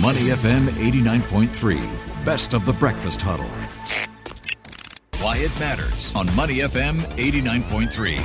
Money FM 89.3, best of the breakfast huddle. Why it matters on Money FM 89.3.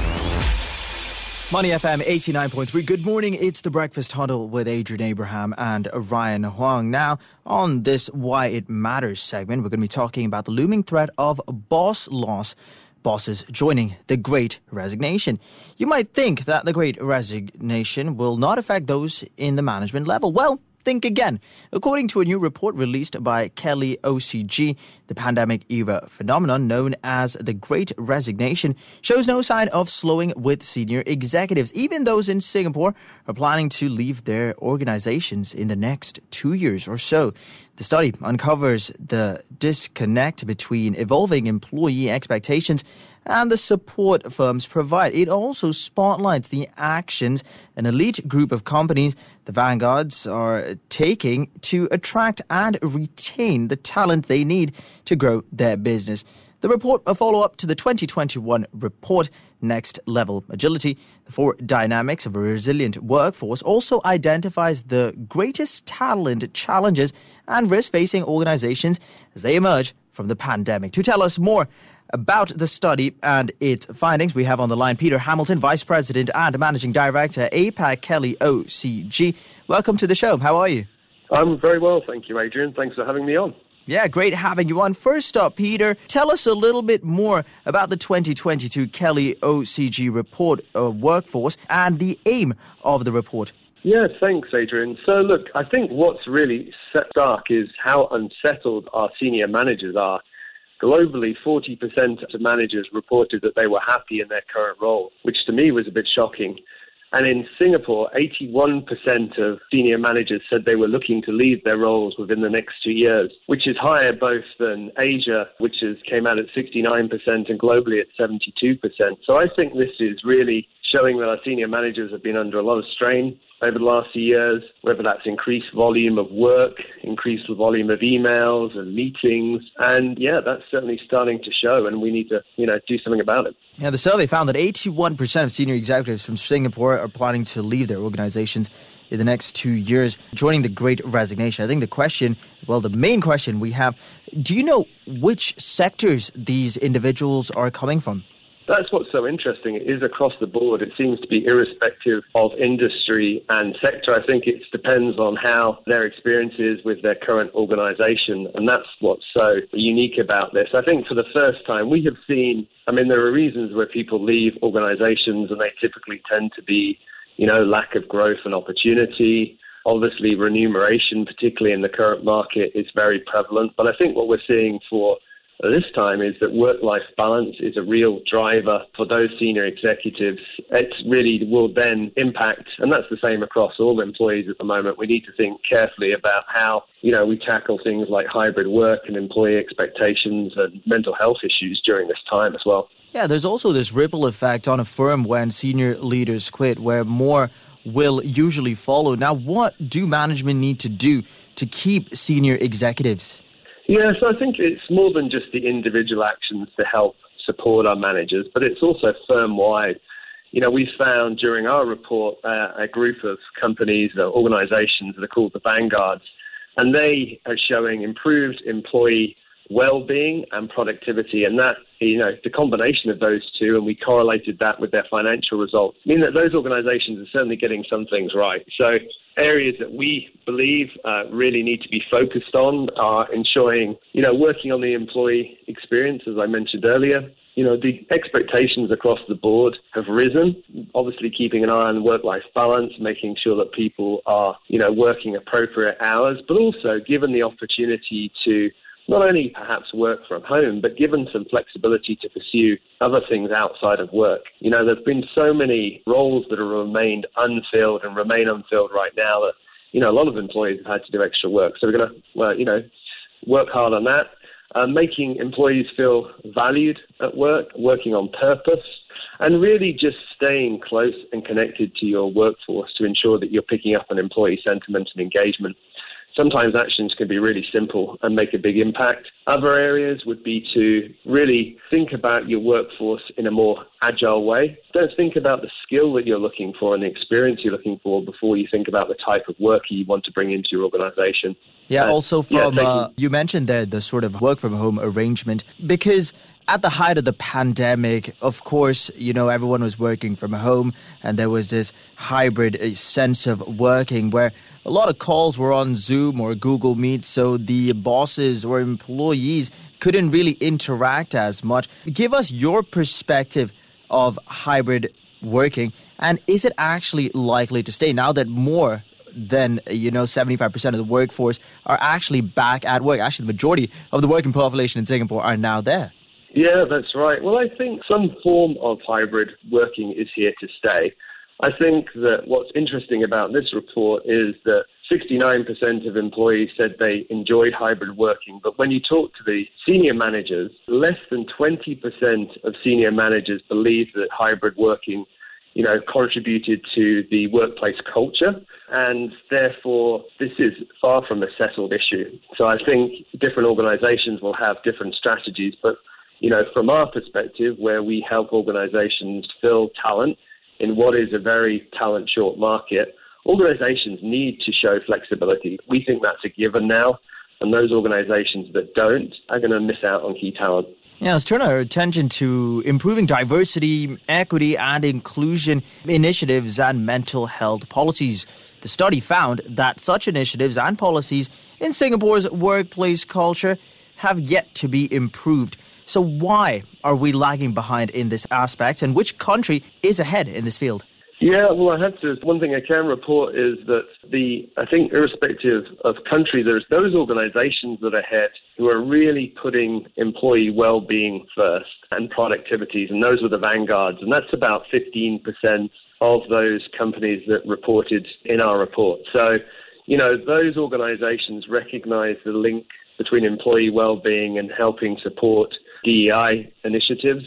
Money FM 89.3. Good morning. It's the Breakfast Huddle with Adrian Abraham and Ryan Huang. Now, on this Why It Matters segment, we're going to be talking about the looming threat of boss loss bosses joining the Great Resignation. You might think that the Great Resignation will not affect those in the management level. Well, think again. According to a new report released by Kelly OCG, the pandemic era phenomenon known as the Great Resignation shows no sign of slowing with senior executives. Even those in Singapore are planning to leave their organizations in the next two years or so. The study uncovers the disconnect between evolving employee expectations and the support firms provide. It also spotlights the actions an elite group of companies, the vanguards, are taking to attract and retain the talent they need to grow their business. The report, a follow up to the 2021 report, Next Level Agility, the four dynamics of a resilient workforce, also identifies the greatest talent challenges and risks facing organizations as they emerge from the pandemic. To tell us more about the study and its findings, we have on the line Peter Hamilton, Vice President and Managing Director, APAC Kelly OCG. Welcome to the show. How are you? I'm very well, thank you, Adrian. Thanks for having me on. Yeah, great having you on. First up, Peter, tell us a little bit more about the 2022 Kelly OCG report uh, workforce and the aim of the report. Yeah, thanks, Adrian. So, look, I think what's really set stark is how unsettled our senior managers are. Globally, 40% of managers reported that they were happy in their current role, which to me was a bit shocking. And in Singapore, 81% of senior managers said they were looking to leave their roles within the next two years, which is higher both than Asia, which came out at 69%, and globally at 72%. So I think this is really showing that our senior managers have been under a lot of strain over the last few years, whether that's increased volume of work, increased volume of emails and meetings. And yeah, that's certainly starting to show, and we need to, you know, do something about it. Yeah, the survey found that 81% of senior executives from Singapore are planning to leave their organizations in the next two years, joining the great resignation. I think the question, well, the main question we have do you know which sectors these individuals are coming from? That's what's so interesting. It is across the board. It seems to be irrespective of industry and sector. I think it depends on how their experience is with their current organization. And that's what's so unique about this. I think for the first time, we have seen, I mean, there are reasons where people leave organizations and they typically tend to be, you know, lack of growth and opportunity. Obviously, remuneration, particularly in the current market, is very prevalent. But I think what we're seeing for this time is that work life balance is a real driver for those senior executives. It really will then impact, and that's the same across all employees at the moment. We need to think carefully about how, you know, we tackle things like hybrid work and employee expectations and mental health issues during this time as well. Yeah, there's also this ripple effect on a firm when senior leaders quit, where more will usually follow. Now, what do management need to do to keep senior executives? Yeah, so I think it's more than just the individual actions to help support our managers, but it's also firm wide. You know, we found during our report uh, a group of companies or organizations that are called the Vanguards, and they are showing improved employee well-being and productivity, and that you know the combination of those two, and we correlated that with their financial results, mean that those organisations are certainly getting some things right. So areas that we believe uh, really need to be focused on are ensuring you know working on the employee experience, as I mentioned earlier. You know, the expectations across the board have risen. Obviously, keeping an eye on work-life balance, making sure that people are, you know, working appropriate hours, but also given the opportunity to not only perhaps work from home, but given some flexibility to pursue other things outside of work. You know, there's been so many roles that have remained unfilled and remain unfilled right now that, you know, a lot of employees have had to do extra work. So we're going to, well, you know, work hard on that. Uh, making employees feel valued at work, working on purpose, and really just staying close and connected to your workforce to ensure that you're picking up on employee sentiment and engagement. Sometimes actions can be really simple and make a big impact. Other areas would be to really think about your workforce in a more agile way. Don't think about the skill that you're looking for and the experience you're looking for before you think about the type of worker you want to bring into your organization. Yeah, uh, also from, yeah, uh, you mentioned there the sort of work from home arrangement because at the height of the pandemic, of course, you know, everyone was working from home and there was this hybrid uh, sense of working where a lot of calls were on Zoom or Google Meet, so the bosses or employees couldn't really interact as much. Give us your perspective of hybrid working and is it actually likely to stay now that more than you know 75% of the workforce are actually back at work actually the majority of the working population in singapore are now there yeah, that's right. Well, I think some form of hybrid working is here to stay. I think that what's interesting about this report is that 69% of employees said they enjoyed hybrid working, but when you talk to the senior managers, less than 20% of senior managers believe that hybrid working you know, contributed to the workplace culture. And therefore, this is far from a settled issue. So I think different organizations will have different strategies, but you know, from our perspective, where we help organizations fill talent in what is a very talent short market, organizations need to show flexibility. We think that's a given now, and those organizations that don't are going to miss out on key talent. Yeah, let's turn our attention to improving diversity, equity, and inclusion initiatives and mental health policies. The study found that such initiatives and policies in Singapore's workplace culture have yet to be improved. So, why are we lagging behind in this aspect, and which country is ahead in this field? Yeah, well, I have to. One thing I can report is that the, I think, irrespective of country, there's those organizations that are ahead who are really putting employee well being first and productivities, and those were the vanguards. And that's about 15% of those companies that reported in our report. So, you know, those organizations recognize the link between employee well-being and helping support DEI initiatives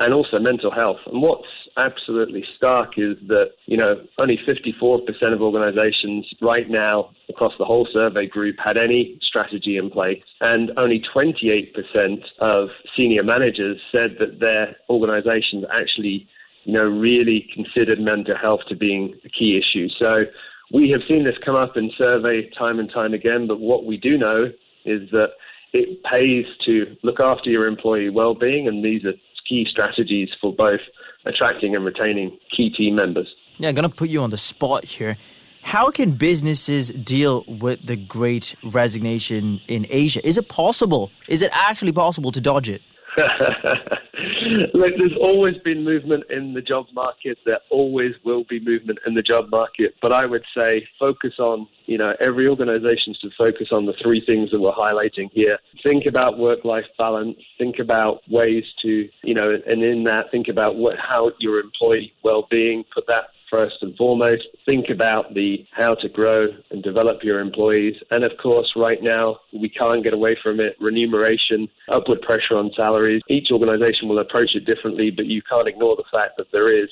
and also mental health. And what's absolutely stark is that, you know, only 54% of organizations right now across the whole survey group had any strategy in place. And only 28% of senior managers said that their organizations actually, you know, really considered mental health to being a key issue. So we have seen this come up in survey time and time again, but what we do know is that it pays to look after your employee well-being, and these are key strategies for both attracting and retaining key team members. Yeah, I'm going to put you on the spot here. How can businesses deal with the great resignation in Asia? Is it possible? Is it actually possible to dodge it? Look, there's always been movement in the job market. There always will be movement in the job market. But I would say focus on, you know, every organization should focus on the three things that we're highlighting here. Think about work-life balance. Think about ways to, you know, and in that, think about what, how your employee well-being, put that first and foremost. Think about the how to grow and develop your employees. And of course, right now, we can't get away from it. Remuneration, upward pressure on salaries. Each organization will approach it differently, but you can't ignore the fact that there is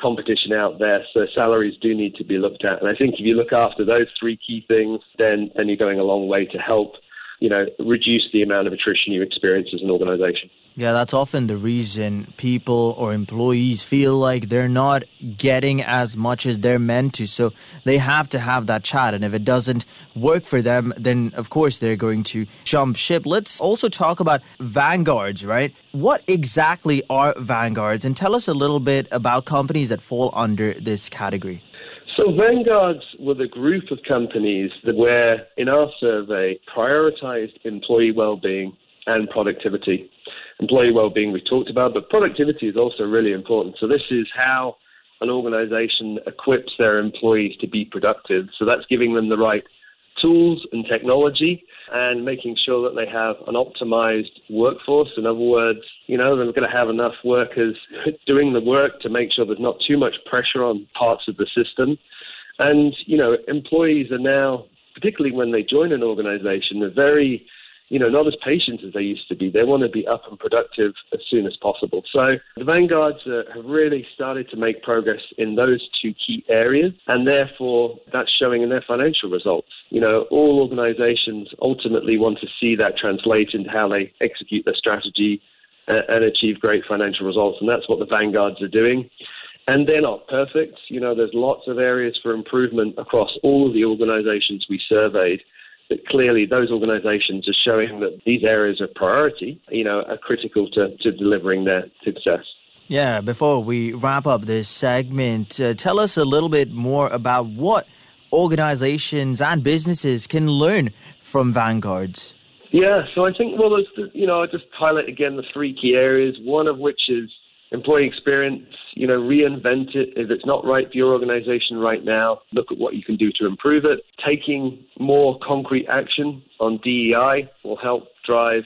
competition out there. So salaries do need to be looked at. And I think if you look after those three key things, then, then you're going a long way to help, you know, reduce the amount of attrition you experience as an organization. Yeah, that's often the reason people or employees feel like they're not getting as much as they're meant to. So they have to have that chat. And if it doesn't work for them, then of course they're going to jump ship. Let's also talk about vanguards, right? What exactly are vanguards? And tell us a little bit about companies that fall under this category. So vanguards were the group of companies that were, in our survey, prioritized employee well-being and productivity employee well-being we talked about, but productivity is also really important. So this is how an organization equips their employees to be productive. So that's giving them the right tools and technology and making sure that they have an optimized workforce. In other words, you know, they're going to have enough workers doing the work to make sure there's not too much pressure on parts of the system. And, you know, employees are now, particularly when they join an organization, they're very you know, not as patient as they used to be. They want to be up and productive as soon as possible. So the vanguards uh, have really started to make progress in those two key areas, and therefore that's showing in their financial results. You know, all organizations ultimately want to see that translate into how they execute their strategy uh, and achieve great financial results, and that's what the vanguards are doing. And they're not perfect. You know, there's lots of areas for improvement across all of the organizations we surveyed that clearly those organizations are showing that these areas of priority, you know, are critical to, to delivering their success. Yeah, before we wrap up this segment, uh, tell us a little bit more about what organizations and businesses can learn from Vanguards. Yeah, so I think, well, there's, you know, I just highlight again the three key areas, one of which is employee experience, you know, reinvent it. If it's not right for your organization right now, look at what you can do to improve it. Taking more concrete action on DEI will help drive,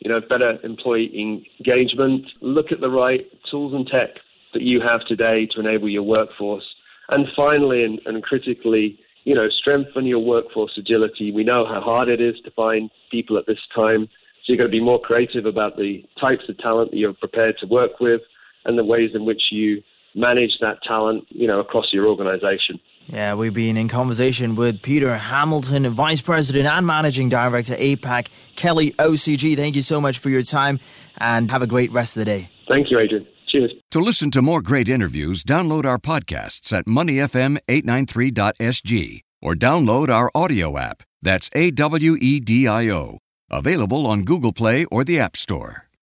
you know, better employee engagement. Look at the right tools and tech that you have today to enable your workforce. And finally, and, and critically, you know, strengthen your workforce agility. We know how hard it is to find people at this time. So you've got to be more creative about the types of talent that you're prepared to work with and the ways in which you manage that talent, you know, across your organization. Yeah, we've been in conversation with Peter Hamilton, Vice President and Managing Director, APAC, Kelly OCG. Thank you so much for your time and have a great rest of the day. Thank you, Adrian. Cheers. To listen to more great interviews, download our podcasts at moneyfm893.sg or download our audio app. That's A W E D I O. Available on Google Play or the App Store.